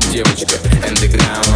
ты девочка, underground